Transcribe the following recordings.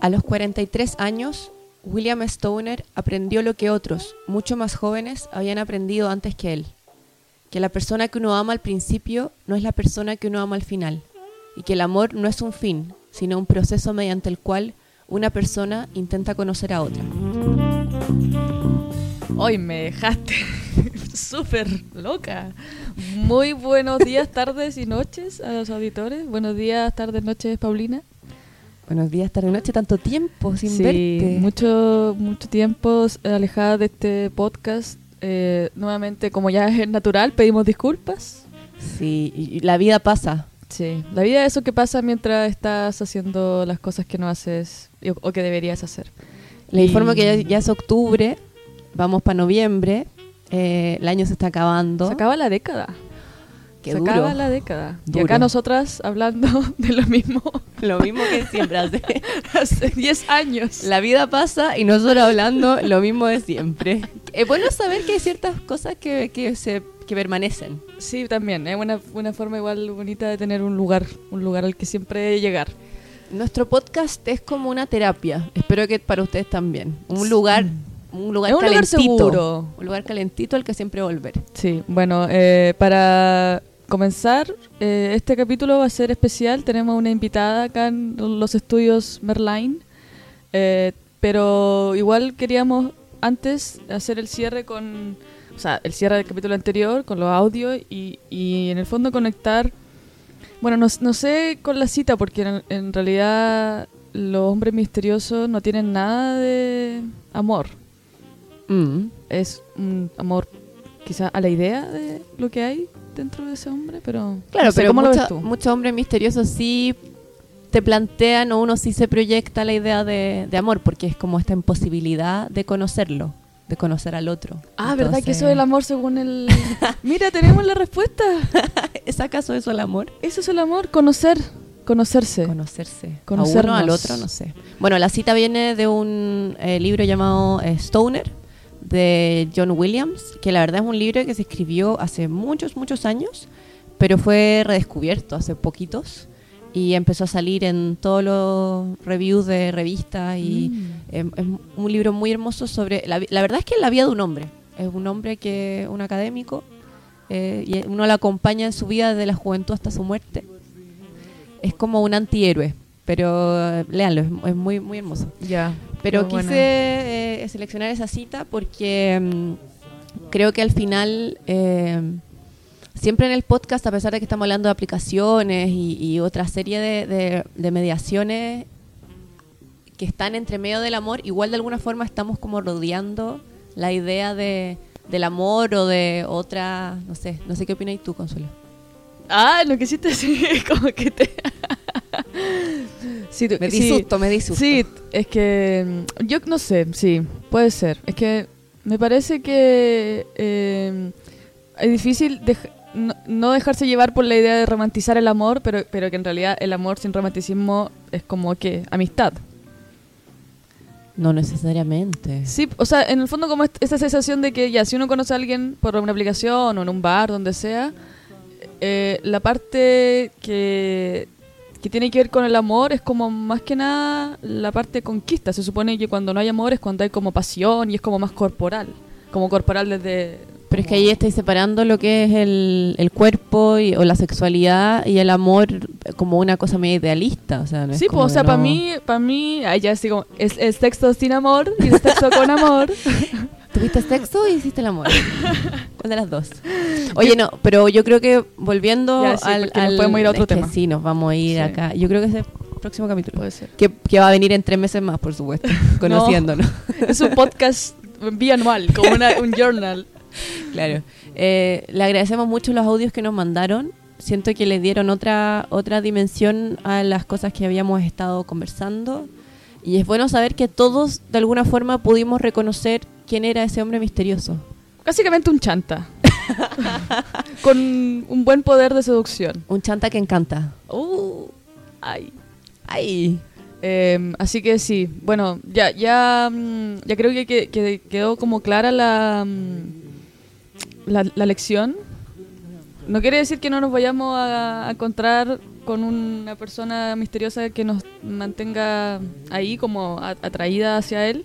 A los 43 años, William Stoner aprendió lo que otros, mucho más jóvenes, habían aprendido antes que él. Que la persona que uno ama al principio no es la persona que uno ama al final. Y que el amor no es un fin, sino un proceso mediante el cual una persona intenta conocer a otra. Hoy me dejaste súper loca. Muy buenos días, tardes y noches a los auditores. Buenos días, tardes, noches, Paulina. Buenos días, tarde, noche, tanto tiempo sin sí, verte. mucho, mucho tiempo alejada de este podcast. Eh, nuevamente, como ya es natural, pedimos disculpas. Sí, y la vida pasa. Sí, la vida es eso que pasa mientras estás haciendo las cosas que no haces o que deberías hacer. Le informo que ya, ya, es octubre, vamos para noviembre, eh, el año se está acabando. Se acaba la década. Qué se duro. acaba la década. Duro. Y acá nosotras hablando de lo mismo Lo mismo que siempre hace. hace 10 años. La vida pasa y nosotros hablando lo mismo de siempre. Es bueno saber que hay ciertas cosas que, que, se, que permanecen. Sí, también. Es una, una forma igual bonita de tener un lugar, un lugar al que siempre llegar. Nuestro podcast es como una terapia. Espero que para ustedes también. Un lugar, un lugar Es un lugar calentito. seguro. Un lugar calentito al que siempre volver. Sí, bueno, eh, para comenzar, eh, este capítulo va a ser especial. Tenemos una invitada acá en los estudios Merline. Eh, pero igual queríamos antes hacer el cierre con, o sea, el cierre del capítulo anterior con los audios y, y en el fondo conectar, bueno, no, no sé con la cita porque en, en realidad los hombres misteriosos no tienen nada de amor. Mm. Es un amor quizá a la idea de lo que hay dentro de ese hombre, pero Claro, pero ¿cómo lo ves mucho- tú? muchos hombres misteriosos sí te plantean o uno sí se proyecta la idea de, de amor, porque es como esta imposibilidad de conocerlo, de conocer al otro. Ah, ¿verdad que Entonces, eso es el amor según el... Mira, tenemos la respuesta. ¿Es acaso eso el amor? Eso es el amor, conocer, conocerse. Conocerse. A Conocernos. uno al otro, no sé. Bueno, la cita viene de un eh, libro llamado eh, Stoner, de John Williams, que la verdad es un libro que se escribió hace muchos, muchos años, pero fue redescubierto hace poquitos y empezó a salir en todos los reviews de revistas y Mm. eh, es un libro muy hermoso sobre... La, verdad es que es la vida de un hombre. Es un hombre que un académico eh, y uno lo acompaña en su vida desde la juventud hasta su muerte. Es como un antihéroe, pero eh, léanlo, es, es muy, muy hermoso. Ya. Pero Muy quise eh, seleccionar esa cita porque mm, creo que al final, eh, siempre en el podcast, a pesar de que estamos hablando de aplicaciones y, y otra serie de, de- de mediaciones que están entre medio del amor, igual de alguna forma estamos como rodeando la idea de, del amor o de otra, no sé, no sé qué opinas tú, Consuelo. Ah, lo que hiciste sí, como que te... sí, Me di sí. susto, me di susto. Sí, es que yo no sé, sí, puede ser. Es que me parece que eh, es difícil dej- no, no dejarse llevar por la idea de romantizar el amor, pero, pero que en realidad el amor sin romanticismo es como que amistad. No necesariamente. Sí, o sea, en el fondo como esta sensación de que ya si uno conoce a alguien por una aplicación o en un bar, donde sea, eh, la parte que, que tiene que ver con el amor es como más que nada la parte de conquista. Se supone que cuando no hay amor es cuando hay como pasión y es como más corporal. Como corporal desde... Pero es que ahí estáis separando lo que es el, el cuerpo y- o la sexualidad y el amor como una cosa medio idealista. O sea, no es Sí, pues, o sea, para mí, para mí, ahí ya así como, es, es sexo sin amor y es sexo con amor. ¿Tuviste sexo y hiciste el amor? ¿Cuál de las dos? Oye, no, pero yo creo que volviendo Ya, sí, al, nos al- podemos ir a otro tema. Sí, nos vamos a ir Sí. acá. Yo creo que es el próximo capítulo. Puede ser. Que, que va a venir en tres meses más, por supuesto, conociéndonos. Es un podcast bianual, como una- un journal. Claro. Eh, le agradecemos mucho los audios que nos mandaron. Siento que le dieron otra, otra dimensión a las cosas que habíamos estado conversando. Y es bueno saber que todos, de alguna forma, pudimos reconocer quién era ese hombre misterioso. Básicamente un chanta. Con un buen poder de seducción. Un chanta que encanta. Uh, ay. ¡Ay! Eh, así que sí, bueno, ya, ya, mm, ya creo que, que- que quedó como clara la, mm, la, la lección. no quiere decir que no nos vayamos a, a encontrar con una persona misteriosa que nos mantenga ahí como a- atraída hacia él,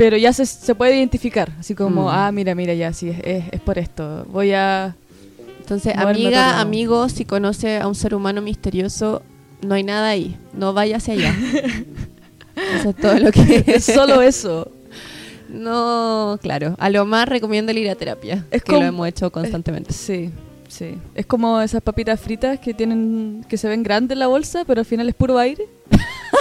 pero ya se, se puede identificar, así como, Mm. ah, mira, mira, ya, sí, es, es, es por esto, voy a... Entonces, amiga, amigo, si conoce a un ser humano misterioso, no hay nada ahí. No vaya hacia allá. Eso es todo lo que Es solo eso. No, claro. A lo más recomiendo el ir a terapia. Es que como- lo hemos hecho constantemente. Sí, sí. Es como esas papitas fritas que tienen que se ven grandes en la bolsa, pero al final es puro aire.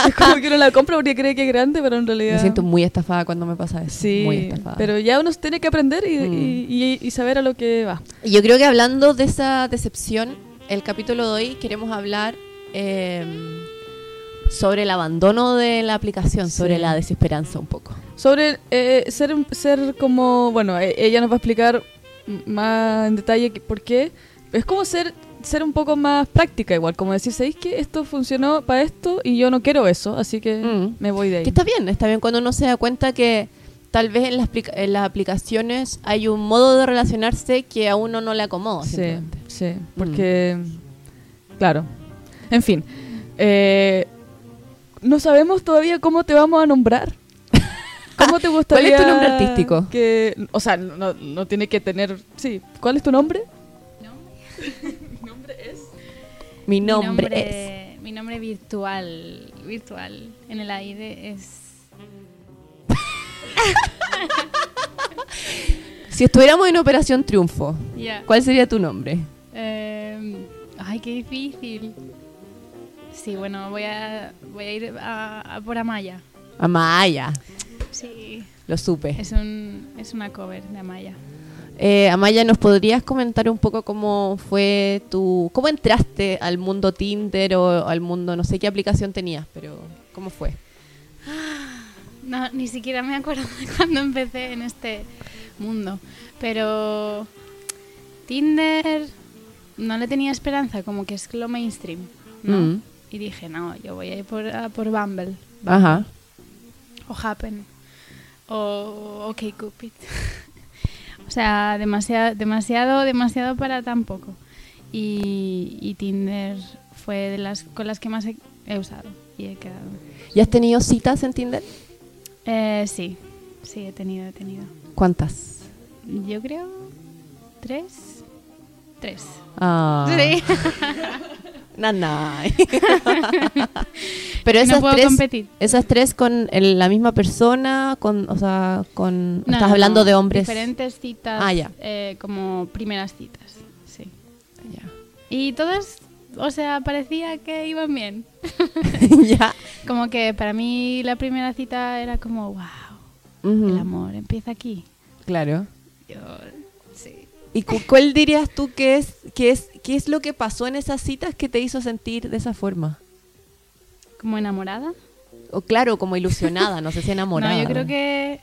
Es como que uno la compra porque cree que es grande, pero en realidad... Me siento muy estafada cuando me pasa eso. Sí, Muy estafada. pero ya uno tiene que aprender y, Mm. y- y- y saber a lo que va. Yo creo que hablando de esa decepción, el capítulo de hoy queremos hablar eh, sobre el abandono de la aplicación, sobre Sí. la desesperanza un poco. Sobre eh, ser, ser como, bueno, e- ella nos va a explicar más en detalle por qué. Es como ser, ser un poco más práctica igual, como decir, ¿sabéis que esto funcionó para esto y yo no quiero eso? Así que Mm. me voy de ahí. Que está bien, está bien cuando uno se da cuenta que tal vez en las, aplica- en las aplicaciones hay un modo de relacionarse que a uno no le acomoda. Sí, sí, porque, claro. En fin, eh, no sabemos todavía cómo te vamos a nombrar. ¿Cómo te gustaría? ¿Cuál es tu nombre artístico? Que, o sea, no, no tiene que tener... Sí, ¿cuál es tu nombre? Mi nombre, es. Mi nombre virtual, virtual en el aire es... Si estuviéramos en Operación Triunfo. ¿cuál sería tu nombre? Em, ay, qué difícil. Sí, bueno, voy a, voy a ir a, a por Amaya. Amaya, Sí, lo supe. es, un, es una cover de Amaya. Eh, Amaya, ¿nos podrías comentar un poco cómo fue tu... ¿Cómo entraste al mundo Tinder o al mundo... No sé qué aplicación tenías, pero ¿cómo fue? No, ni siquiera me acuerdo de cuando empecé en este mundo. Pero Tinder no le tenía esperanza, como que es lo mainstream, ¿no? Mm. Y dije, no, yo voy a ir por, a por Bumble. Ajá. O Happen. O OK Cupid. o sea, demasiado, demasiado, demasiado para tan poco. Y, y Tinder fue de las con las que más he, he usado y he quedado. ¿Y has tenido citas en Tinder? Eh, sí, sí, he tenido, he tenido. ¿Cuántas? Yo creo tres. Tres. Ah. Sí. Nanay. Pero no esas puedo tres, competir. esas tres con el- la misma persona, con, o sea, con, No, estás no, hablando no, de hombres. Diferentes citas. Ah, ya. eh, como primeras citas. Sí. Ya. Y todas, o sea, parecía que iban bien. ya. Como que para mí la primera cita era como, wow, el amor empieza aquí. Claro. Yo, sí. ¿Y cu- cuál dirías tú que es, que es, qué es lo que pasó en esas citas que te hizo sentir de esa forma? Como enamorada. O claro, como ilusionada, no sé si enamorada. No, yo creo que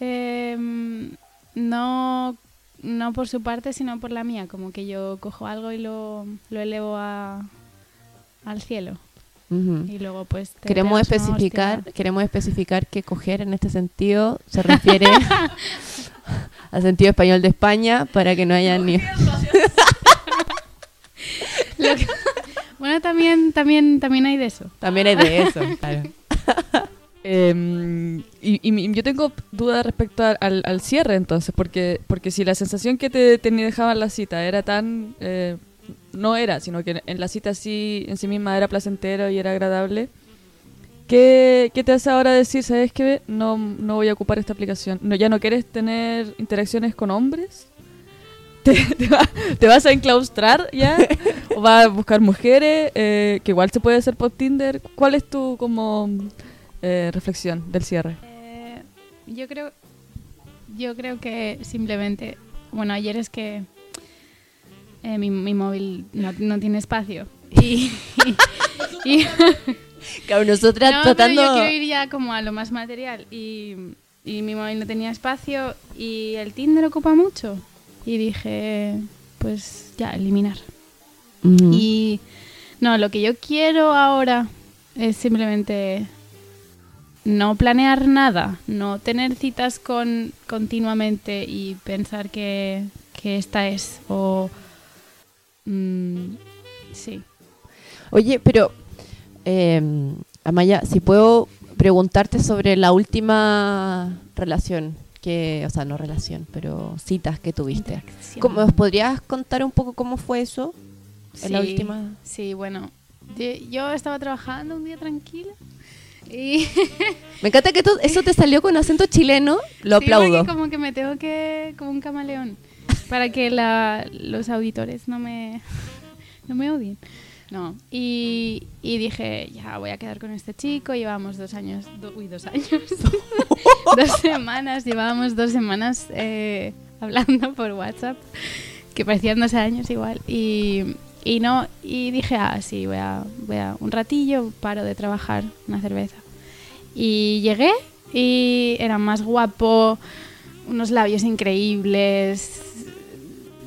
em, no, no por su parte, sino por la mía. Como que yo cojo algo y lo, lo elevo a, al cielo. Y luego pues... te Queremos especificar, queremos especificar que coger en este sentido se refiere al sentido español de España para que no haya ni que- bueno, también, también, también hay de eso. también hay de eso, claro. Eh, y, yo tengo dudas respecto al, al- al cierre entonces, porque, porque si la sensación que te, te dejaba en la cita era tan... eh, no era, sino que en la cita sí, en sí misma era placentero y era agradable. ¿Qué, qué te hace ahora decir, sabes qué? No, no voy a ocupar esta aplicación. No, ¿Ya no quieres tener interacciones con hombres? ¿Te, te va- te vas a enclaustrar ya? ¿O vas a buscar mujeres? Eh, que igual se puede hacer por Tinder. ¿Cuál es tu como eh, reflexión del cierre? Eh, yo creo yo creo que simplemente bueno ayer es que eh, mi, mi móvil no, no tiene espacio y, y- Claro, nosotras no, pero tratando... yo quiero ir ya como a lo más material y, y mi móvil no tenía espacio y el Tinder ocupa mucho y dije pues ya eliminar. Y no, lo que yo quiero ahora es simplemente no planear nada, no tener citas con continuamente y pensar que, que esta es o, mm, sí. Oye, pero eh, Amaya, si puedo preguntarte sobre la última relación que, o sea, no relación, pero citas que tuviste. ¿Cómo, ¿Nos podrías contar un poco cómo fue eso? En la Sí, última. Sí, bueno. Yo, yo estaba trabajando un día tranquila y Me encanta que to- eso te salió con acento chileno, lo Sí, aplaudo. porque como que me tengo que como un camaleón para que la- los auditores no me no me odien. No, y, y dije, ya voy a quedar con este chico, llevábamos dos años, do- uy, dos años, dos semanas, llevábamos dos semanas eh, hablando por WhatsApp, que parecían dos años igual, y, y no, y dije, ah, sí, voy a, voy a un ratillo, paro de trabajar, una cerveza. Y llegué y era más guapo, unos labios increíbles,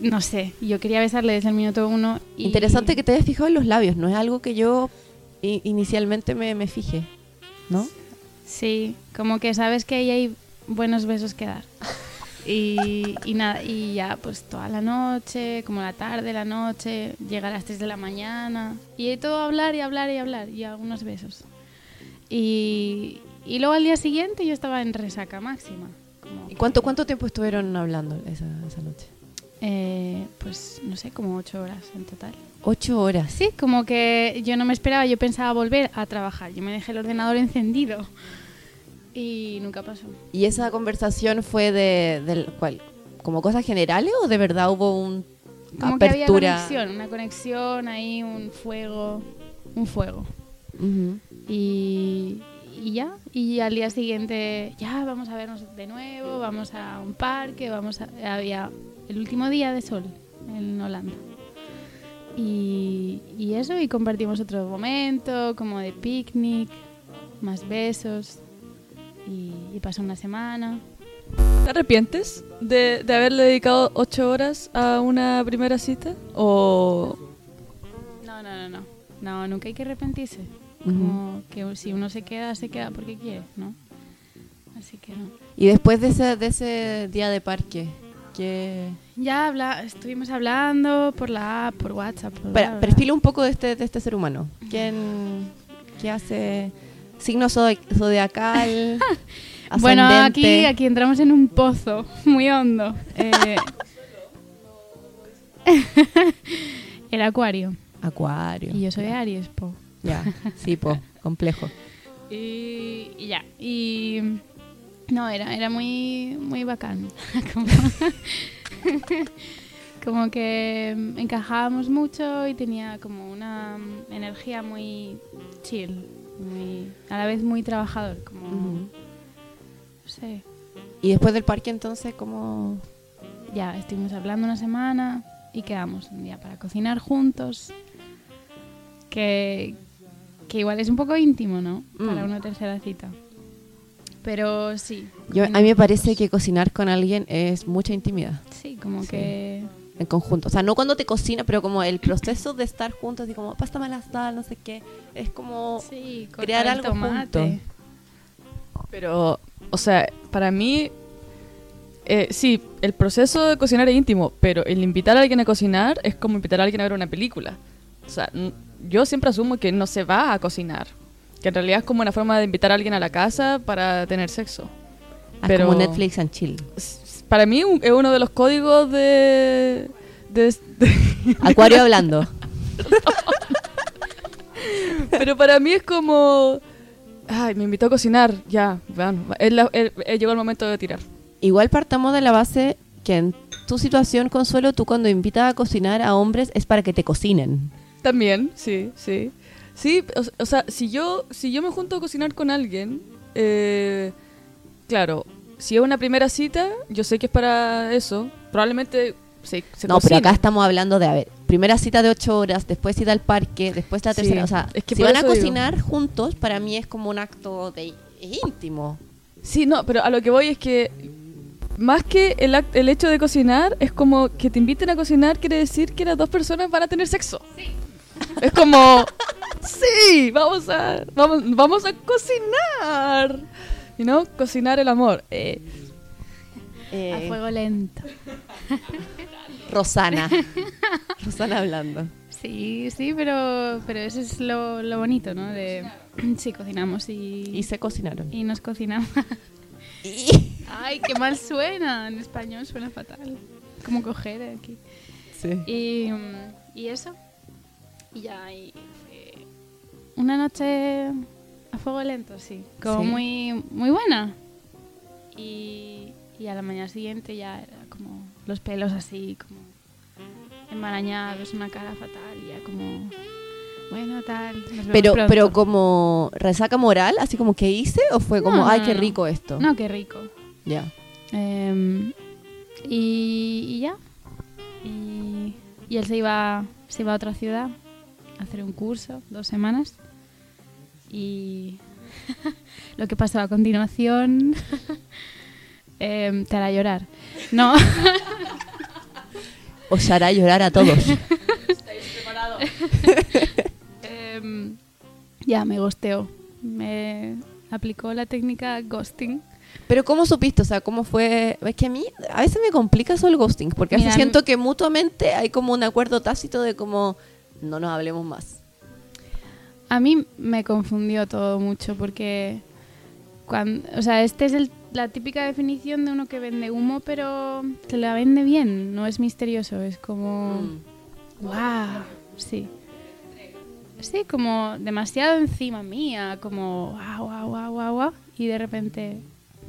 no sé, yo quería besarle desde el minuto uno. Y Interesante que te hayas fijado en los labios, no es algo que yo inicialmente me, me fije, ¿no? Sí, como que sabes que ahí hay buenos besos que dar. Y, y nada, y ya pues toda la noche, como la tarde, la noche, llega a las 3 de la mañana. Y todo hablar y hablar y hablar y algunos besos. Y, y luego al día siguiente yo estaba en resaca máxima. como ¿Y cuánto, cuánto tiempo estuvieron hablando esa, esa noche? Eh, pues no sé, como ocho horas en total. Ocho horas. Sí, como que yo no me esperaba, yo pensaba volver a trabajar. Yo me dejé el ordenador encendido y nunca pasó. ¿Y esa conversación fue de, del cual, como cosas generales o de verdad hubo un Como que había apertura? conexión, una conexión ahí, un fuego, un fuego. Ujú. Y, y ya, y al día siguiente, ya vamos a vernos de nuevo, vamos a un parque, vamos a, había el último día de sol en Holanda. Y, y eso, y compartimos otro momento, como de picnic, más besos, y, y pasó una semana. ¿Te arrepientes de, de haberle dedicado ocho horas a una primera cita? ¿O No, no, no, no, no, nunca hay que arrepentirse. Ujú. Como que si uno se queda, se queda porque quiere, ¿no? Así que no. Y después de ese, de ese día de parque, ¿qué... Ya habla, estuvimos hablando por la app, por WhatsApp. por Espera, bla, bla. perfila un poco de este, de este ser humano. ¿Quién, qué hace? Signo zodiacal, Bueno, aquí, aquí entramos en un pozo muy hondo. Eh, el acuario. Acuario. Y yo soy Aries, po. Ya, sí, po, complejo. Y, y ya. Y no, era, era muy, muy bacán. como, como que encajábamos mucho y tenía como una energía muy chill. Muy, a la vez muy trabajador. Como, no sé. Y después del parque, entonces, ¿cómo...? Ya, estuvimos hablando una semana y quedamos un día para cocinar juntos. Que, que igual es un poco íntimo, ¿no? Para Mm. una tercera cita. Pero sí. Yo, a mí me parece que cocinar con alguien es mucha intimidad Sí, como Sí. que... en conjunto. O sea, no cuando te cocina, pero como el proceso de estar juntos, y como, pásame la sal, no sé qué. Es como... Sí, crear algo tomate. juntos. Pero, o sea, para mí, eh, sí, el proceso de cocinar es íntimo, pero el invitar a alguien a cocinar es como invitar a alguien a ver una película. O sea, n- yo siempre asumo que no se va a cocinar, que en realidad es como una forma de invitar a alguien a la casa para tener sexo. ah, Pero- como Netflix and chill. Para mí un- es uno de los códigos de... de- de- Acuario hablando. pero para mí es como... Ay, me invitó a cocinar, ya, bueno, es la- es- es- llegó el momento de tirar. Igual partamos de la base que en tu situación, Consuelo, tú cuando invitas a cocinar a hombres es para que te cocinen. También, sí, sí. Sí, o, o sea, si yo, si yo me junto a cocinar con alguien, eh, claro, si es una primera cita, yo sé que es para eso. Probablemente se, se no, pero acá estamos hablando de, a ver, primera cita de ocho horas, después cita al parque, después la Sí, tercera. O sea, es que si van a digo. cocinar juntos, para mí es como un acto de íntimo. Sí, no, pero a lo que voy es que más que el, act- el hecho de cocinar, es como que te inviten a cocinar quiere decir que las dos personas van a tener sexo. Es como, sí, vamos a, vamos, vamos a cocinar. Y no, cocinar el amor. Eh, A fuego lento. Rosana. Rosana hablando. Sí, sí, pero, pero eso es lo, lo bonito, ¿no? De, sí, cocinamos y, Y se cocinaron. y nos cocinamos. Ay, qué mal suena. En español suena fatal. Como coger aquí. Sí. Y, y eso. Y ya, y fue una noche a fuego lento, sí. Como Sí. muy, muy buena. Y, y a la mañana siguiente ya era como los pelos así, como enmarañados, una cara fatal, ya como, bueno, tal. Pero, pronto. pero como resaca moral, así como que hice, o fue como, No, ay, no, qué no. rico esto. No, qué rico. Ya. Em, y, y ya. Y, y él se iba, se iba a otra ciudad hacer un curso, dos semanas. Y lo que pasó a continuación em, te hará llorar. No, Os hará llorar a todos. em, ya me gosteó. Me aplicó la técnica ghosting. Pero ¿cómo supiste? O sea, ¿cómo fue? Es que a mí a veces me complica eso el ghosting, porque a veces Mira, siento que mutuamente hay como un acuerdo tácito de como no nos hablemos más. A mí me confundió todo mucho porque cuando, o sea, este es el- la típica definición de uno que vende humo, pero te la vende bien, no es misterioso, es como Mm. wow, sí. Sí, como demasiado encima mía, como wow, wow, wow, wow, wow, y de repente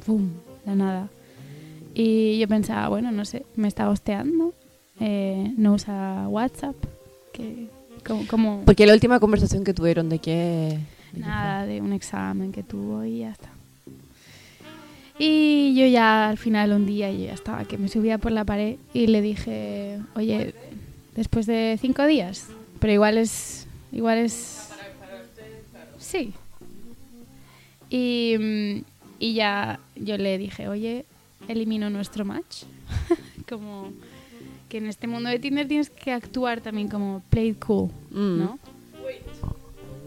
¡pum! la nada. Y yo pensaba, bueno, no sé, me está hosteando, eh, no usa WhatsApp, que como, como Porque la última conversación que tuvieron de qué Nada, de un examen que tuvo y ya está. Y yo ya al final un día yo ya estaba que me subía por la pared y le dije, oye, después de cinco días, pero igual es, igual es, sí. Y, y ya yo le dije, oye, elimino nuestro match, como que en este mundo de Tinder tienes que actuar también como play cool, Mm. ¿no?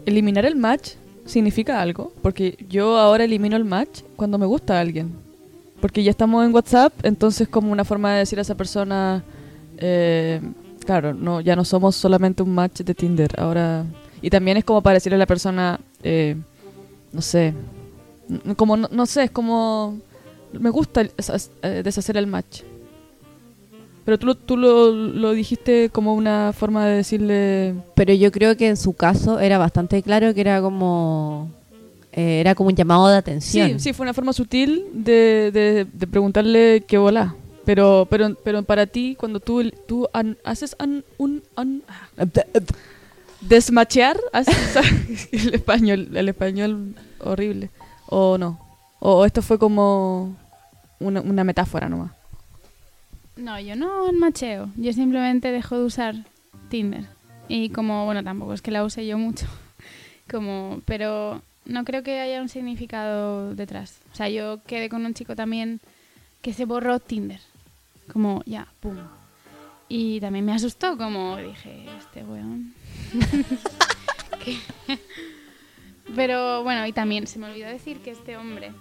Eliminar el match significa algo, porque yo ahora elimino el match cuando me gusta a alguien. Porque ya estamos en WhatsApp, entonces como una forma de decir a esa persona, eh, claro, no, ya no somos solamente un match de Tinder, ahora... Y también es como para decirle a la persona, eh, no sé, como, no, no sé, es como... Me gusta eh, deshacer el match. Pero tú, lo- tú lo, lo dijiste como una forma de decirle... Pero yo creo que en su caso era bastante claro que era como... eh, era como un llamado de atención. Sí, sí, fue una forma sutil de, de, de preguntarle qué bola. Pero, pero, pero para ti, cuando tú, tú an- haces an- un an- desmachear, haces el español, el español horrible. O no. O, o esto fue como una, una metáfora nomás. No, yo no macheo. Yo simplemente dejo de usar Tinder. Y como, bueno, tampoco es que la use yo mucho. Como, pero no creo que haya un significado detrás. O sea, yo quedé con un chico también que se borró Tinder. Como, ya, pum. Y también me asustó, como dije, este weón. Pero bueno, y también se me olvidó decir que este hombre,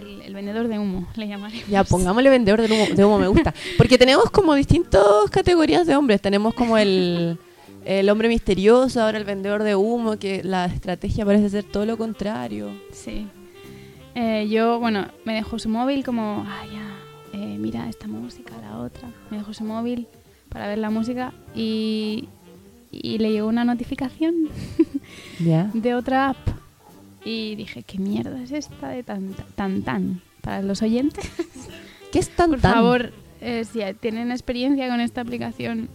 el, el vendedor de humo, le llamaré. Ya, pongámosle vendedor de humo, de humo, me gusta. Porque tenemos como distintas categorías de hombres. Tenemos como el, el hombre misterioso, ahora el vendedor de humo, que la estrategia parece ser todo lo contrario. Sí. Eh, yo, bueno, me dejó su móvil como, ah, ya, eh, mira esta música, la otra. Me dejó su móvil para ver la música y, y le llegó una notificación de otra app. Y dije, ¿qué mierda es esta de tan tan tan? Para los oyentes, ¿Qué es tan por tan? favor, eh, si tienen experiencia con esta aplicación,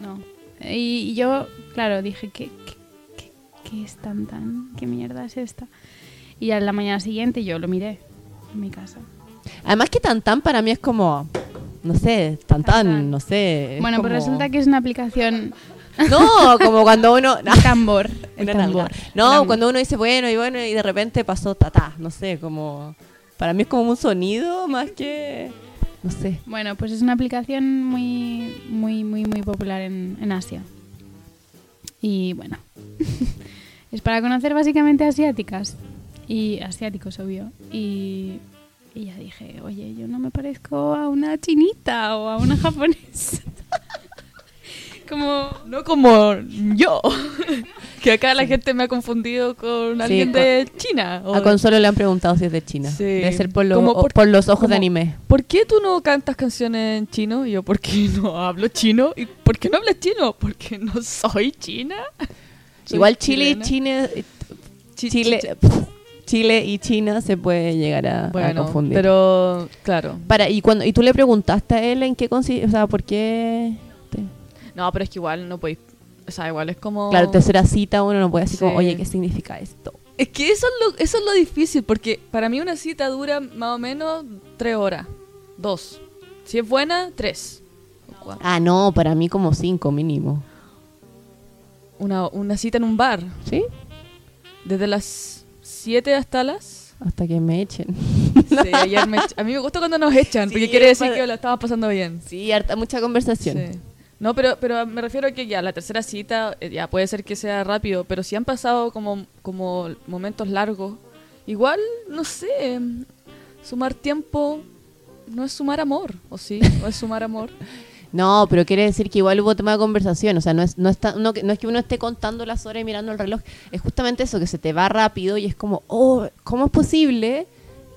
no. Y, y yo, claro, dije, ¿qué, qué, qué, qué es tan tan? ¿Qué mierda es esta? Y a la mañana siguiente yo lo miré en mi casa. Además que tan tan para mí es como, no sé, tan tan, Tan. no sé. bueno, pues resulta que es una aplicación No, como cuando uno... el tambor. El Una tambor. No, tambor. cuando uno dice bueno y bueno y de repente pasó tatá, no sé, como... Para mí es como un sonido más que... No sé. Bueno, pues es una aplicación muy, muy, muy, muy popular en, en Asia. Y bueno, es para conocer básicamente asiáticas y asiáticos, obvio. Y, y ya dije, oye, yo no me parezco a una chinita o a una japonesa. como... No como yo. que acá la gente me ha confundido con alguien con- de China. o A Consuelo le han preguntado si es de China. Sí. Debe ser por, lo- Como por, por- los ojos como- de anime. ¿Por qué tú no cantas canciones en chino? Y yo, ¿por qué no hablo chino? ¿Y por qué no hablas chino? Porque no soy china. Soy Igual Chile y. China, Chi- Chile, chi- Chile y China se puede llegar a, a Bueno, confundir. pero claro. Para, y cuando y tú le preguntaste a él en qué consiste, o sea, ¿por qué? No, pero es que igual no podéis. O sea, igual es como. Claro, tercera cita uno no puede decir como, Sí. oye, ¿qué significa esto? Es que eso es, lo, eso es lo difícil, porque para mí una cita dura más o menos tres horas. Dos. Si es buena, tres. Ah, no, para mí como cinco mínimo. Una, una cita en un bar. ¿Sí? Desde las siete hasta las. Hasta que me echen. Sí, ayer me echa- a mí me gusta cuando nos echan, Sí, porque quiere decir para- que lo estamos pasando bien. Sí, harta, mucha conversación. Sí. No, pero, pero me refiero a que ya la tercera cita eh, ya puede ser que sea rápido, pero si han pasado como, como momentos largos, igual, no sé, sumar tiempo no es sumar amor, ¿o sí? ¿O es sumar amor? No, pero quiere decir que igual hubo tema de conversación. O sea, no es, no, está, no, no es que uno esté contando las horas y mirando el reloj. Es justamente eso, que se te va rápido y es como, oh, ¿cómo es posible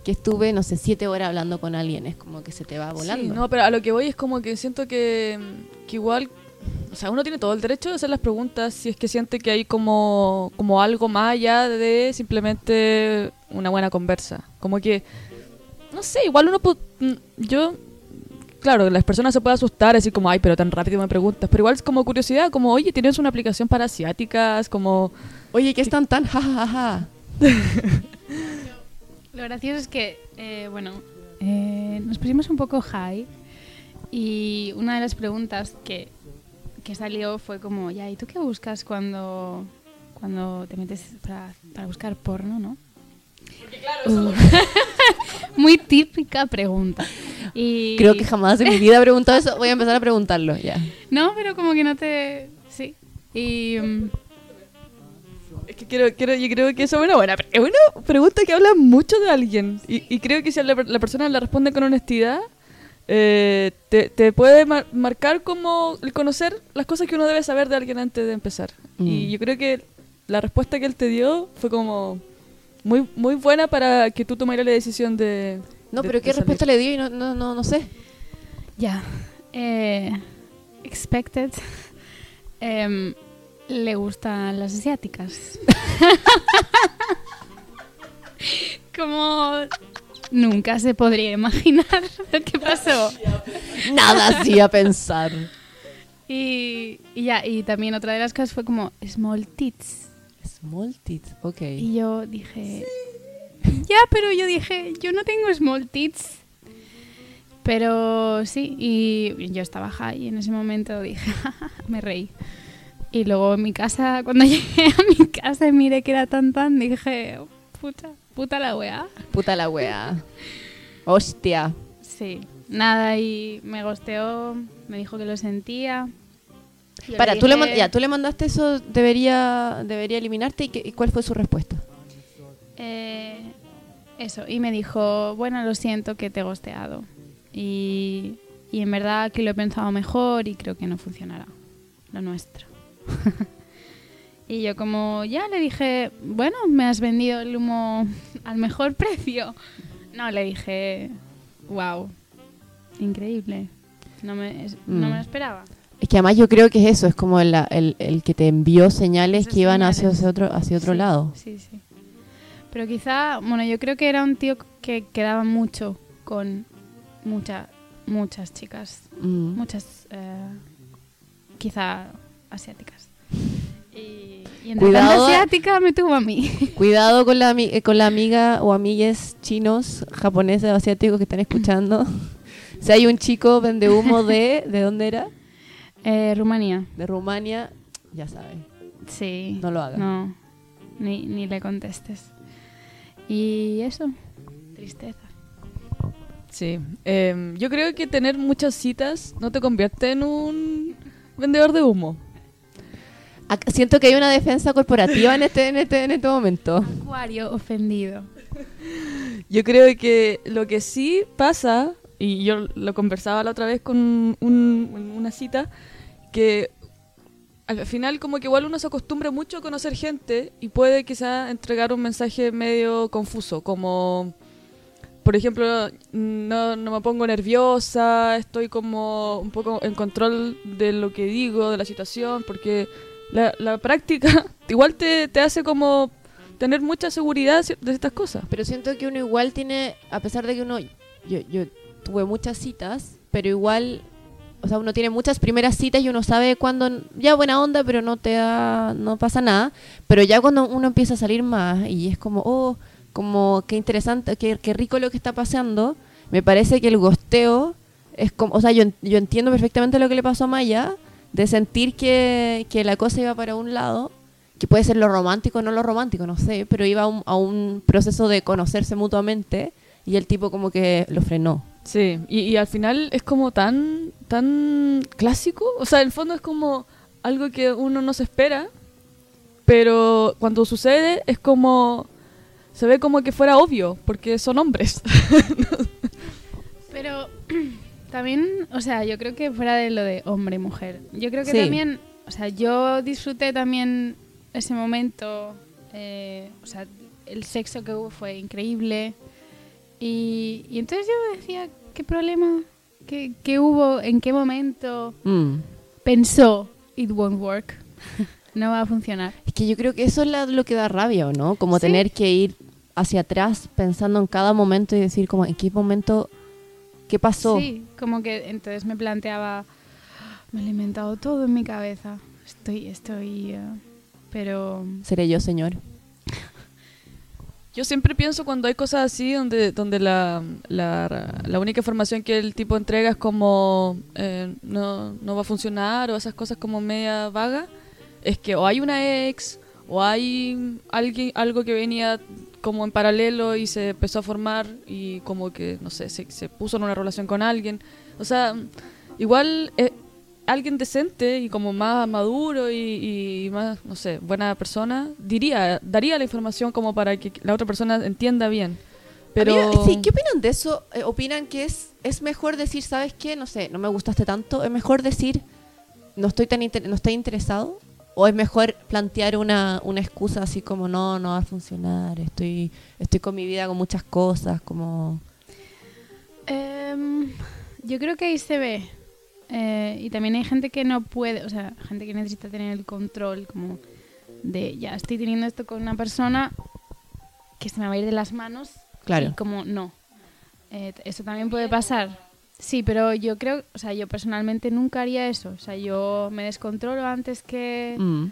que estuve, no sé, siete horas hablando con alguien? Es como que se te va volando. Sí, no, pero a lo que voy es como que siento que, que igual, o sea, uno tiene todo el derecho de hacer las preguntas si es que siente que hay como, como algo más allá de simplemente una buena conversa. Como que, no sé, igual uno, po- mm, yo, claro, las personas se pueden asustar, decir como, ay, pero tan rápido me preguntas, pero igual es como curiosidad, como, oye, tienes una aplicación para asiáticas, como, Oye, ¿qué están tan ja, ja, ja, ja? Lo gracioso es que, eh, bueno, eh, nos pusimos un poco high y una de las preguntas que, que salió fue como, ya, ¿y tú qué buscas cuando, cuando te metes para, para buscar porno, no? Uh. Muy típica pregunta. Y, Creo que jamás en mi vida he preguntado eso. Voy a empezar a preguntarlo ya. No, pero como que no te... Sí. Y... Es que quiero, quiero, yo creo que eso es una buena pre- es una pregunta que habla mucho de alguien. Y, y creo que si la, la persona la responde con honestidad, eh, te, te puede mar- marcar como el conocer las cosas que uno debe saber de alguien antes de empezar. Mm. Y yo creo que la respuesta que él te dio fue como muy, muy buena para que tú tomaras la decisión de... No, de- pero ¿qué respuesta le dio? Y no, no, no, no sé. Ya. Eh, expected. Em, le gustan las asiáticas. Como nunca se podría imaginar lo que pasó. Nada hacía pensar. Y, y ya, y también otra de las cosas fue como small tits. Small tits, ok. Y yo dije, ya, pero yo dije, yo no tengo small tits. Pero sí, y yo estaba high y en ese momento dije, me reí. Y luego en mi casa, cuando llegué a mi casa y miré que era tan tan, dije, puta, puta la weá. Puta la wea. Hostia. Sí, nada, y me gosteó, me dijo que lo sentía. Yo Para, tú le, dije, ya, tú le mandaste eso, debería, debería eliminarte. ¿Y, qué- y cuál fue su respuesta? Eh, eso, y me dijo, bueno, lo siento que te he gosteado. Y, y en verdad que lo he pensado mejor y creo que no funcionará lo nuestro. y yo como ya le dije, bueno, me has vendido el humo al mejor precio. No, le dije, wow, increíble. No me, es- no Mm. me lo esperaba. Es que además yo creo que es eso, es como la- el, el que te envió señales Esas que iban hacia, señales. hacia otro, hacia otro Sí, lado. Sí, sí. Pero quizá, bueno, yo creo que era un tío que quedaba mucho con muchas, muchas chicas, Mm. muchas, eh, quizá asiáticas. Y, y entre Cuidado. asiática me tuvo a mí. Cuidado con la, eh, con la amiga o amigues chinos, japoneses o asiáticos que están escuchando. si hay un chico vende humo de... ¿De dónde era? Eh, Rumanía, De Rumania, ya sabes. sí. No lo haga. No, ni, ni le contestes. Y eso, tristeza. Sí. Em, yo creo que tener muchas citas no te convierte en un vendedor de humo. Siento que hay una defensa corporativa en este, en este, en este momento. Acuario ofendido. Yo creo que lo que sí pasa, y yo lo conversaba la otra vez con un- en una cita, que al final como que igual uno se acostumbra mucho a conocer gente y puede quizá entregar un mensaje medio confuso, como por ejemplo, no, no me pongo nerviosa, estoy como un poco en control de lo que digo, de la situación, porque la, la práctica igual te, te hace como tener mucha seguridad de estas cosas. Pero siento que uno igual tiene, a pesar de que uno, yo, yo tuve muchas citas, pero igual, o sea, uno tiene muchas primeras citas y uno sabe cuándo, ya buena onda, pero no te da, no pasa nada. Pero ya cuando uno empieza a salir más y es como, oh, como qué interesante, qué, qué rico lo que está pasando, me parece que el gosteo es como, o sea, yo, yo entiendo perfectamente lo que le pasó a Maya, de sentir que, que la cosa iba para un lado, que puede ser lo romántico o no lo romántico, no sé, pero iba a un, a un proceso de conocerse mutuamente y el tipo como que lo frenó. Sí, y, y al final es como tan, tan clásico, o sea, en el fondo es como algo que uno no se espera, pero cuando sucede es como, se ve como que fuera obvio, porque son hombres. Pero también, o sea, yo creo que fuera de lo de hombre y mujer, yo creo que Sí. también, o sea, yo disfruté también ese momento, eh, o sea, el sexo que hubo fue increíble. Y, y entonces yo decía, ¿qué problema? ¿Qué, qué hubo? ¿En qué momento Mm. pensó, it won't work? no va a funcionar. Es que yo creo que eso es la- lo que da rabia, ¿o no? Como Sí. tener que ir hacia atrás pensando en cada momento y decir como en qué momento, qué pasó. Sí, como que entonces me planteaba, me lo he inventado todo en mi cabeza. Estoy, estoy, eh, pero Seré yo, señor. Yo siempre pienso cuando hay cosas así donde, donde la, la, la única información que el tipo entrega es como eh, no, no va a funcionar o esas cosas como media vaga, es que o hay una ex o hay alguien algo que venía como en paralelo y se empezó a formar y como que, no sé, se, puso en una relación con alguien. O sea, igual eh, alguien decente y como más maduro y, más, no sé, buena persona, diría, daría la información como para que la otra persona entienda bien. Pero sí, ¿Qué opinan de eso? Eh, ¿Opinan que es, es mejor decir, ¿sabes qué? No sé, no me gustaste tanto. ¿Es mejor decir, no estoy tan no estoy interesado? ¿O es mejor plantear una, una excusa así como, no, no va a funcionar, estoy, estoy con mi vida con muchas cosas, como... Em, yo creo que ahí se ve. Eh, y también hay gente que no puede, o sea, gente que necesita tener el control, como de ya estoy teniendo esto con una persona que se me va a ir de las manos. Claro. Y como no. Eh, eso también puede pasar. Sí, pero yo creo, o sea, yo personalmente nunca haría eso. O sea, yo me descontrolo antes que Mm.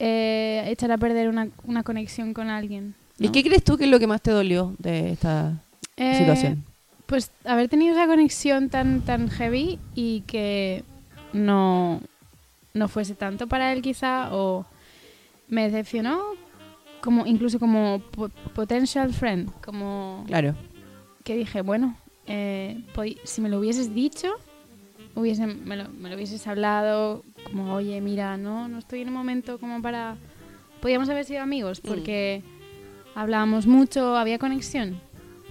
eh, echar a perder una, una conexión con alguien. ¿Y qué crees tú que es lo que más te dolió de esta Eh, situación? Pues haber tenido esa conexión tan, tan heavy y que no, no fuese tanto para él quizá o me decepcionó como incluso como po- potential friend, como Claro. que dije, bueno, eh, si me lo hubieses dicho, hubiese, me, lo, me lo hubieses hablado, como, oye, mira, no, no estoy en un momento como para... Podíamos haber sido amigos porque hablábamos mucho, había conexión.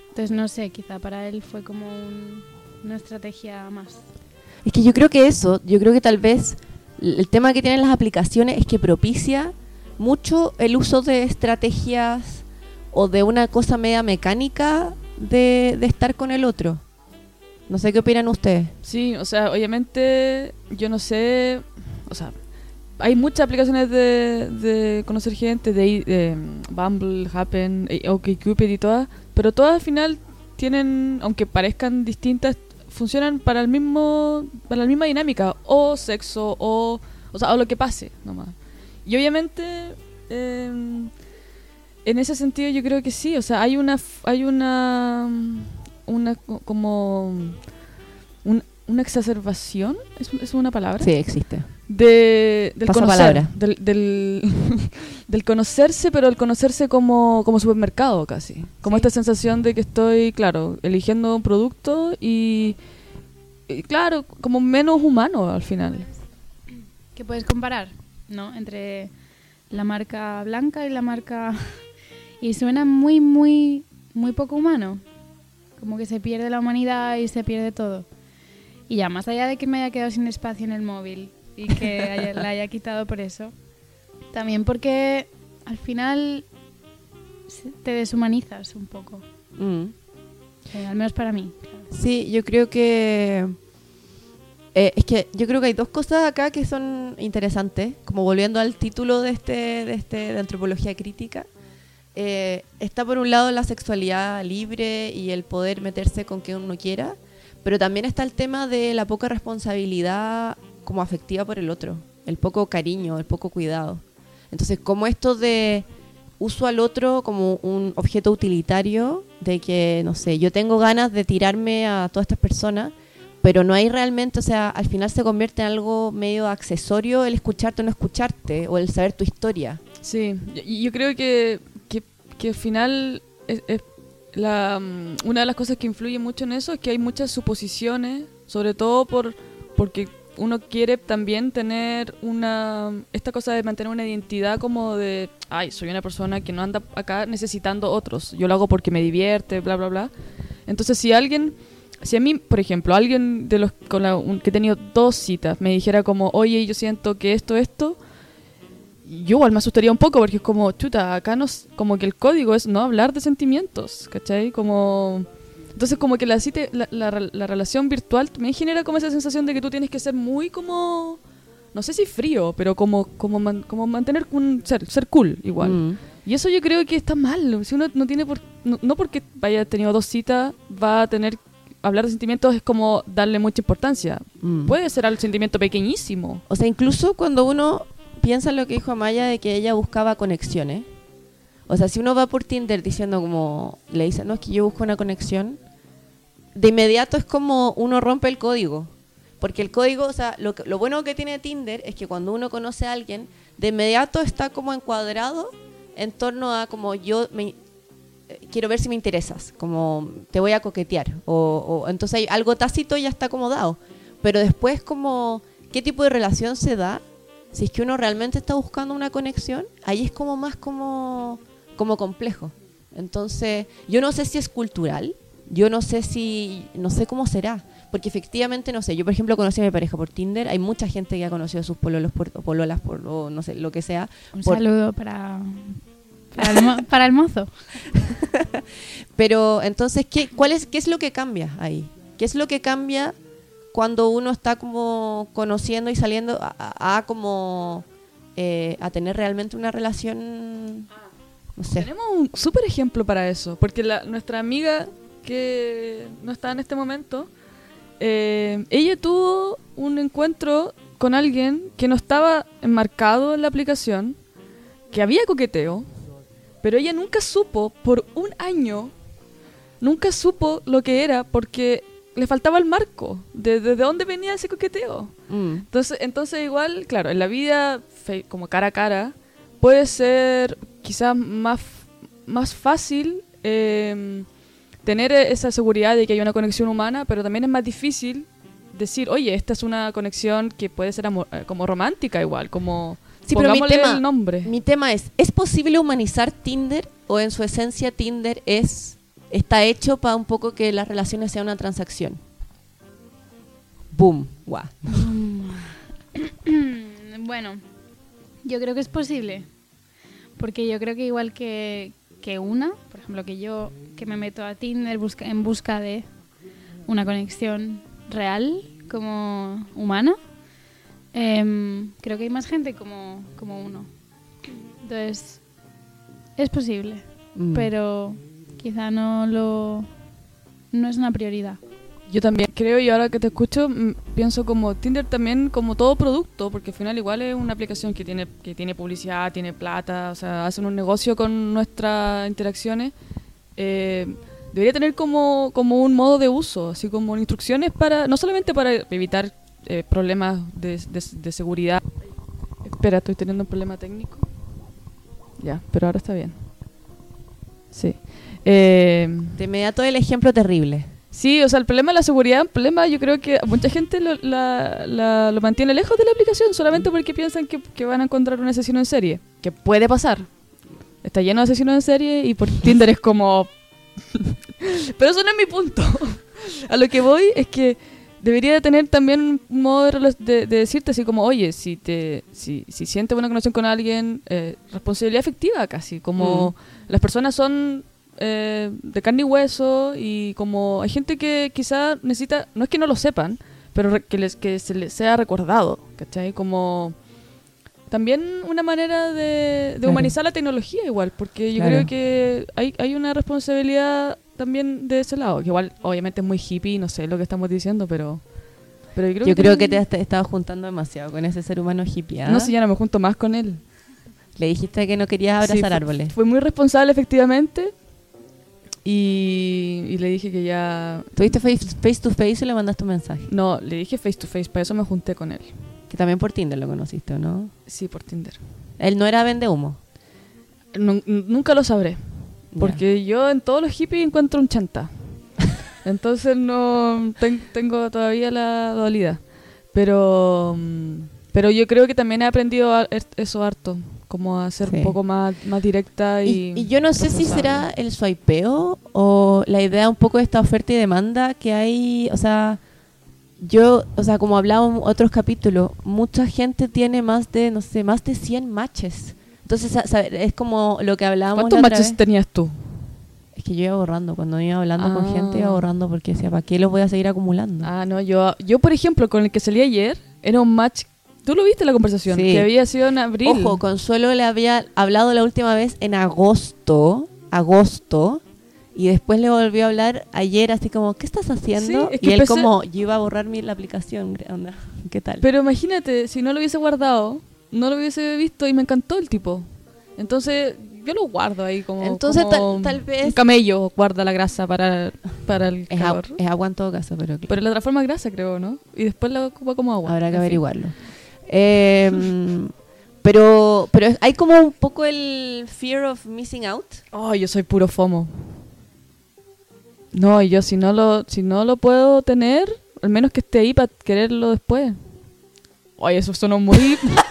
Entonces, no sé, quizá para él fue como un- una estrategia más. Es que yo creo que eso, yo creo que tal vez el tema que tienen las aplicaciones es que propicia mucho el uso de estrategias o de una cosa media mecánica de, de estar con el otro. No sé qué opinan ustedes. Sí, o sea, obviamente yo no sé, o sea, hay muchas aplicaciones de, de conocer gente, de, de Bumble, Happen, eh, OkCupid y todas, pero todas al final tienen, aunque parezcan distintas, funcionan para el mismo, para la misma dinámica, o sexo, o, o sea, o lo que pase, nomás. Y obviamente, eh, en ese sentido yo creo que sí, o sea, hay una, hay una, una co- como un- una exacerbación, ¿Es, es una palabra? Sí, existe. De, del Pasa conocer, palabra. del, del, del conocerse, pero el conocerse como, como supermercado casi. Como Sí. esta sensación de que estoy, claro, eligiendo un producto y, y, claro, como menos humano al final. ¿Qué puedes comparar? ¿No? Entre la marca blanca y la marca... Y suena muy, muy muy poco humano. Como que se pierde la humanidad y se pierde todo. Y ya, más allá de que me haya quedado sin espacio en el móvil y que haya- la haya quitado por eso, también porque al final te deshumanizas un poco. Mm. Eh, al menos para mí. claro. Sí, yo creo que... eh, es que yo creo que hay dos cosas acá que son interesantes, como volviendo al título de este de, este, de antropología crítica. Eh, está por un lado la sexualidad libre y el poder meterse con quien uno quiera, pero también está el tema de la poca responsabilidad como afectiva por el otro, el poco cariño, el poco cuidado. Entonces, como esto de uso al otro como un objeto utilitario, de que, no sé, yo tengo ganas de tirarme a todas estas personas, pero no hay realmente, o sea, al final se convierte en algo medio accesorio el escucharte o no escucharte, o el saber tu historia. Sí, yo creo que, que, al final es- la, mm, una de las cosas que influye mucho en eso es que hay muchas suposiciones, sobre todo por porque uno quiere también tener una esta cosa de mantener una identidad como de, ay, soy una persona que no anda acá necesitando otros, yo lo hago porque me divierte, bla, bla, bla. Entonces, si alguien, si a mí, por ejemplo, alguien de los con la, que he tenido dos citas me dijera como, oye, yo siento que esto, esto, yo igual me asustaría un poco porque es como, chuta, acá nos, como que el código es no hablar de sentimientos, ¿cachai? Como... Entonces como que la, la, la- la relación virtual me genera como esa sensación de que tú tienes que ser muy como, no sé si frío, pero como, como, man- como mantener un ser, ser cool igual. Mm. Y eso yo creo que está mal. Si uno no tiene por, no, no porque vaya tenido dos citas va a tener hablar de sentimientos es como darle mucha importancia. Mm. Puede ser al sentimiento pequeñísimo. O sea, incluso cuando uno piensa en lo que dijo Amaya de que ella buscaba conexiones. O sea, si uno va por Tinder diciendo como, le dice, no, es que yo busco una conexión, de inmediato es como uno rompe el código. Porque el código, o sea, lo, bueno que tiene Tinder es que cuando uno conoce a alguien, de inmediato está como encuadrado en torno a como yo me, eh, quiero ver si me interesas, como te voy a coquetear. O, o- entonces hay algo tácito ya está acomodado. Pero después como, ¿qué tipo de relación se da? Si es que uno realmente está buscando una conexión, ahí es como más como, como complejo. Entonces, yo no sé si es cultural, yo no sé si, no sé cómo será, porque efectivamente, no sé, yo por ejemplo conocí a mi pareja por Tinder, hay mucha gente que ha conocido a sus pololos por, o pololas por, o no sé, lo que sea, Un Por- saludo para, para, el, para el mozo. Pero entonces, ¿qué, cuál es, ¿qué es lo que cambia ahí? ¿Qué es lo que cambia cuando uno está como conociendo y saliendo a, como eh, a tener realmente una relación? Tenemos un súper ejemplo para eso, porque la, nuestra amiga que no está en este momento, eh, ella tuvo un encuentro con alguien que no estaba enmarcado en la aplicación, que había coqueteo, pero ella nunca supo por un año, nunca supo lo que era porque le faltaba el marco de, de, de dónde venía ese coqueteo. Mm. Entonces, entonces igual, claro, en la vida como cara a cara puede ser quizás más, más fácil eh, tener esa seguridad de que hay una conexión humana, pero también es más difícil decir, oye, esta es una conexión que puede ser eh, como romántica igual, como Sí, pero mi pongámosle tema, el nombre. mi tema es, ¿es posible humanizar Tinder o en su esencia Tinder es está hecho para un poco que las relaciones sean una transacción? Boom, guau. bueno, yo creo que es posible. Porque yo creo que igual que, que una, por ejemplo, que yo que me meto a Tinder busca, en busca de una conexión real, como humana, em, creo que hay más gente como, como uno. Entonces, es posible, Mm. pero quizá no lo no es una prioridad. Yo también creo y ahora que te escucho mm, pienso como Tinder también como todo producto, porque al final igual es una aplicación que tiene que tiene publicidad, tiene plata, o sea, hacen un negocio con nuestras interacciones. Eh, debería tener como, como un modo de uso, así como instrucciones para, no solamente para evitar eh, problemas de, de, de seguridad. Espera, estoy teniendo un problema técnico. Ya, pero ahora está bien. Sí. Eh, De inmediato el ejemplo terrible. Sí, o sea, el problema de la seguridad, el problema yo creo que mucha gente lo, la- la- lo mantiene lejos de la aplicación solamente porque piensan que, que van a encontrar un asesino en serie, que puede pasar. Está lleno de asesinos en serie y por Tinder es como Pero eso no es mi punto. A lo que voy es que debería de tener también un modo de, de- de decirte así como, oye, si te si, si sientes una conexión con alguien, eh, responsabilidad afectiva casi, como las personas son eh, de carne y hueso y como hay gente que quizá necesita, no es que no lo sepan, pero que, les, que se les sea recordado, ¿cachai? Como también una manera de, de Claro. humanizar la tecnología igual, porque yo Claro. creo que hay, hay una responsabilidad también de ese lado, que igual obviamente es muy hippie, no sé lo que estamos diciendo, pero... pero yo creo Yo creo que te has estabas juntando demasiado con ese ser humano hippie. ¿ah? No sé, ya no me junto más con él. Le dijiste que no querías Sí, abrazar fue- árboles. Fue muy responsable efectivamente y, y le dije que ya... Tuviste face, face to face y le mandaste un mensaje. No, le dije face to face, para eso me junté con él. Que también por Tinder lo conociste, ¿o no? Sí, por Tinder. Él no era vende humo. Nun- nunca lo sabré, porque yo en todos los hippies encuentro un chanta. Entonces no ten- tengo todavía la dualidad. Pero mm, pero yo creo que también he aprendido a- es- eso harto, como a ser Sí. un poco más, más directa y, Y, y yo no sé si será el swipeo o la idea un poco de esta oferta y demanda que hay, o sea, yo, o sea, como hablábamos en otros capítulos, mucha gente tiene más de, no sé, más de 100 matches. Entonces, es como lo que hablábamos ¿Cuántos la otra matches vez. tenías tú? Es que yo iba borrando, cuando iba hablando con Ah. gente iba borrando porque decía, ¿para qué los voy a seguir acumulando? Ah, no, yo, yo por ejemplo, con el que salí ayer, era un match. ¿Tú lo viste la conversación? Sí. Que había sido en abril. Ojo, Consuelo le había hablado la última vez en agosto, agosto, y después le volvió a hablar ayer, así como, ¿qué estás haciendo? Sí, es y él como, yo iba a borrar mi, la aplicación, ¿qué tal? Pero imagínate, si no lo hubiese guardado, no lo hubiese visto y me encantó el tipo. Entonces, yo lo guardo ahí como. Entonces, como tal- tal vez- Un camello guarda la grasa para, para el es, agua, calor. es agua en todo caso, pero claro, Pero la transforma en grasa, creo, ¿no? Y después la ocupa como agua. habrá que En averiguarlo. Eh, pero pero hay como un poco el fear of missing out. Oh, yo soy puro FOMO. No, yo si no lo, si no lo puedo tener, al menos que esté ahí para quererlo después. Oye, eso sonó muy...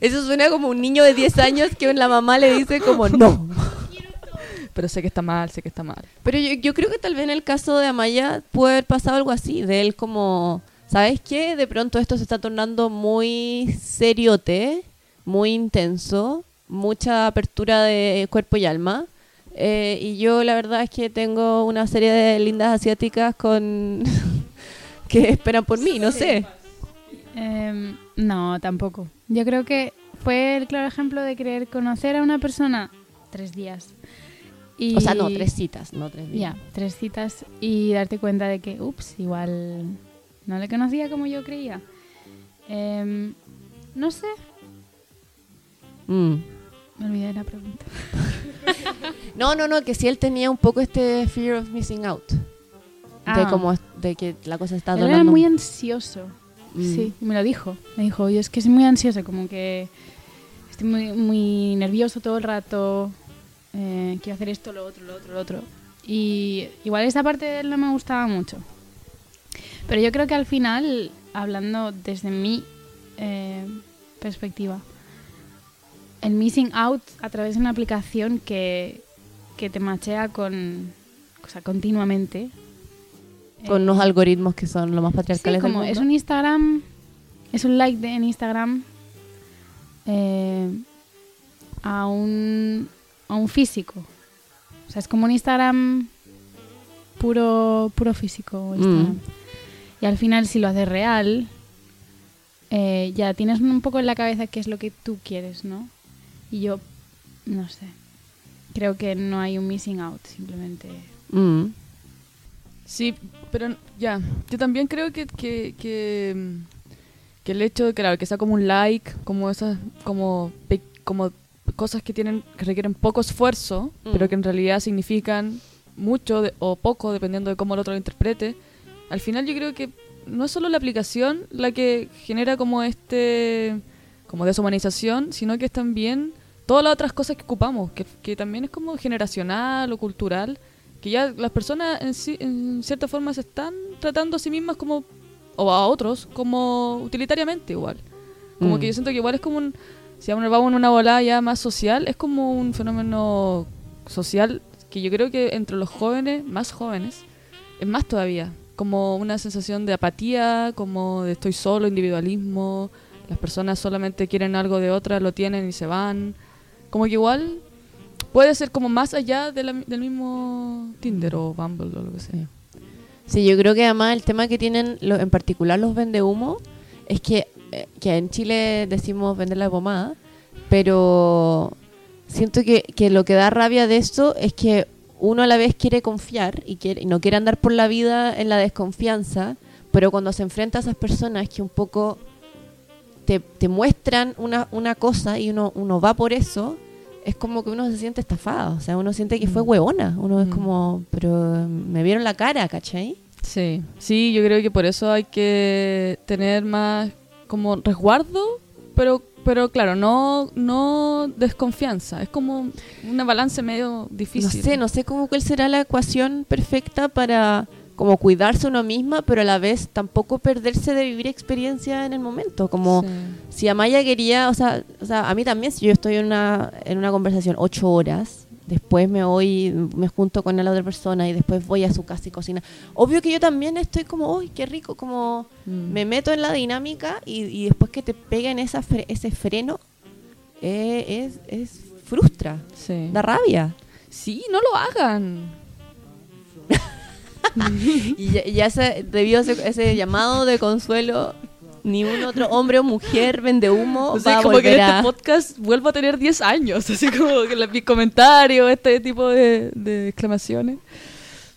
Eso suena como un niño de 10 años que la mamá le dice como, no. Pero sé que está mal, sé que está mal. Pero yo, yo creo que tal vez en el caso de Amaya puede haber pasado algo así, de él como, ¿sabes qué? De pronto esto se está tornando muy seriote, muy intenso, mucha apertura de cuerpo y alma. Eh, y yo la verdad es que tengo una serie de lindas asiáticas con que esperan por mí, no sé. Em, no, tampoco. Yo creo que fue el claro ejemplo de querer conocer a una persona tres días. Y, O sea, no, tres citas, no tres días. Ya, tres citas y darte cuenta de que, ups, igual no le conocía como yo creía. Em, no sé, Mm. me olvidé de la pregunta. No, no, no, que si él tenía un poco este fear of missing out. De Ah. como de que la cosa está Él era muy ansioso. Mm. Sí, me lo dijo. Me dijo, yo es que soy muy ansiosa, como que estoy muy, muy nervioso todo el rato. eh, quiero hacer esto, lo otro, lo otro, lo otro. Y igual esa parte de no me gustaba mucho. Pero yo creo que al final, hablando desde mi eh, perspectiva, el missing out a través de una aplicación que, que te machea con, o sea, continuamente. Con eh, unos algoritmos que son lo más Sí, patriarcales como del es un Instagram, es un like de, en Instagram eh, a, un, a un físico. O sea, es como un Instagram puro, puro físico. Instagram. Mm. Y al final, si lo haces real, eh, ya tienes un poco en la cabeza qué es lo que tú quieres, ¿no? Y yo, no sé. Creo que no hay un missing out, simplemente. Mm. Sí, pero ya, yo también creo que, que, que, que el hecho de claro, que sea como un like, como esas, como, como cosas que tienen, que requieren poco esfuerzo, Mm. pero que en realidad significan mucho de- o poco, dependiendo de cómo el otro lo interprete. Al final yo creo que no es solo la aplicación la que genera como este, como deshumanización, sino que es también todas las otras cosas que ocupamos, que, que también es como generacional o cultural, que ya las personas en, sí- en cierta forma se están tratando a sí mismas como, o a otros, como utilitariamente igual. Como Mm. que yo siento que igual es como un, si vamos vamos en una volada ya más social, es como un fenómeno social que yo creo que entre los jóvenes, más jóvenes, es más todavía. Como una sensación de apatía, como de estoy solo, individualismo, las personas solamente quieren algo de otra, lo tienen y se van. Como que igual puede ser como más allá del mismo Tinder o Bumble o lo que sea. Sí, yo creo que además el tema que tienen en particular los vende humo es que, eh, que en Chile decimos vender la pomada, pero siento que, que lo que da rabia de esto es que uno a la vez quiere confiar y, quiere, y no quiere andar por la vida en la desconfianza, pero cuando se enfrenta a esas personas que un poco te, te muestran una, una cosa y uno, uno va por eso, es como que uno se siente estafado, o sea, uno siente que fue Mm. huevona, uno es Mm. como, pero eh, me vieron la cara, ¿cachai? Sí, sí, yo creo que por eso hay que tener más como resguardo, pero pero claro, no no desconfianza, es como una balance medio difícil. No sé, no sé cómo cuál será la ecuación perfecta para como cuidarse uno misma, pero a la vez tampoco perderse de vivir experiencia en el momento. Como Sí. si Amaya quería, o sea, o sea, a mí también, si yo estoy en una, en una conversación ocho horas, después me voy, me junto con la otra persona y después voy a su casa y cocina. Obvio que yo también estoy como, uy, qué rico, como Mm. me meto en la dinámica y, y después que te peguen esa fre- ese freno, eh, es, es frustra, Sí. da rabia. Sí, no lo hagan. Y ya, ya se, debido a ese, ese llamado de consuelo, ni un otro hombre o mujer vende humo O sea, va a como que volver este a... podcast vuelva a tener 10 años, así como que la- mis comentarios, este tipo de, de exclamaciones.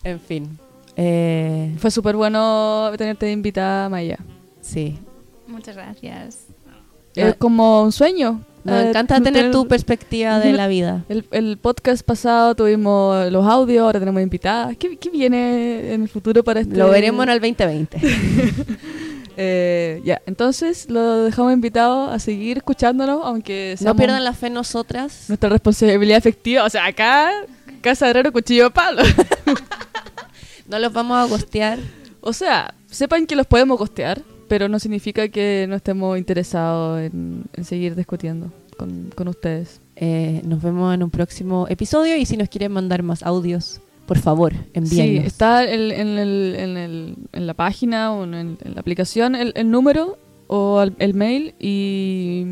En fin. Eh, Fue súper bueno tenerte de invitada, Maya. sí. Muchas gracias. Es como un sueño. Nos Eh, encanta tener tu perspectiva de la vida. El, el podcast pasado tuvimos los audios, ahora tenemos invitadas. ¿Qué, qué viene en el futuro para este? Lo veremos en el 2020. Eh, ya, entonces lo dejamos invitado a seguir escuchándonos, aunque No pierdan la fe en nosotras. nuestra responsabilidad efectiva. O sea, acá, Casa Herrero, cuchillo de palo. No los vamos a costear. o sea, sepan que los podemos costear, pero no significa que no estemos interesados en, en seguir discutiendo con, con ustedes. Eh, nos vemos en un próximo episodio y si nos quieren mandar más audios, por favor, Sí, envíenlos. está el- en, el- en el- en la página o en, la aplicación el, el número o el, el mail y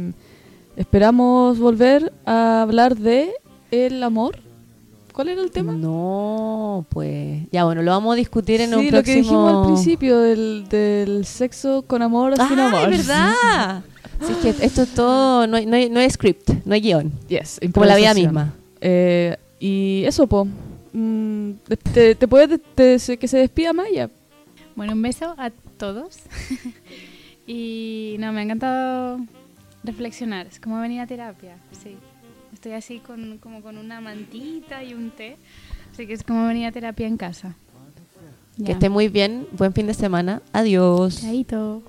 esperamos volver a hablar de el amor. ¿Cuál era el tema? No, pues. Ya, bueno, lo vamos a discutir en sí, un lo próximo. que dijimos al principio del, del sexo con amor o sin ¡Ah, amor. es verdad! Sí, es que esto es todo. No hay, no hay, no hay script, no hay guion. Yes, Como la vida misma. Eh, y eso, po. Mm, te, te puedes te- se- que se despida Maya. Bueno, un beso a todos. y no, me ha encantado reflexionar. Es como venir a terapia, sí estoy así con, como con una mantita y un té. Así que es como venir a terapia en casa. Que esté muy bien, buen fin de semana. Adiós. Chaito.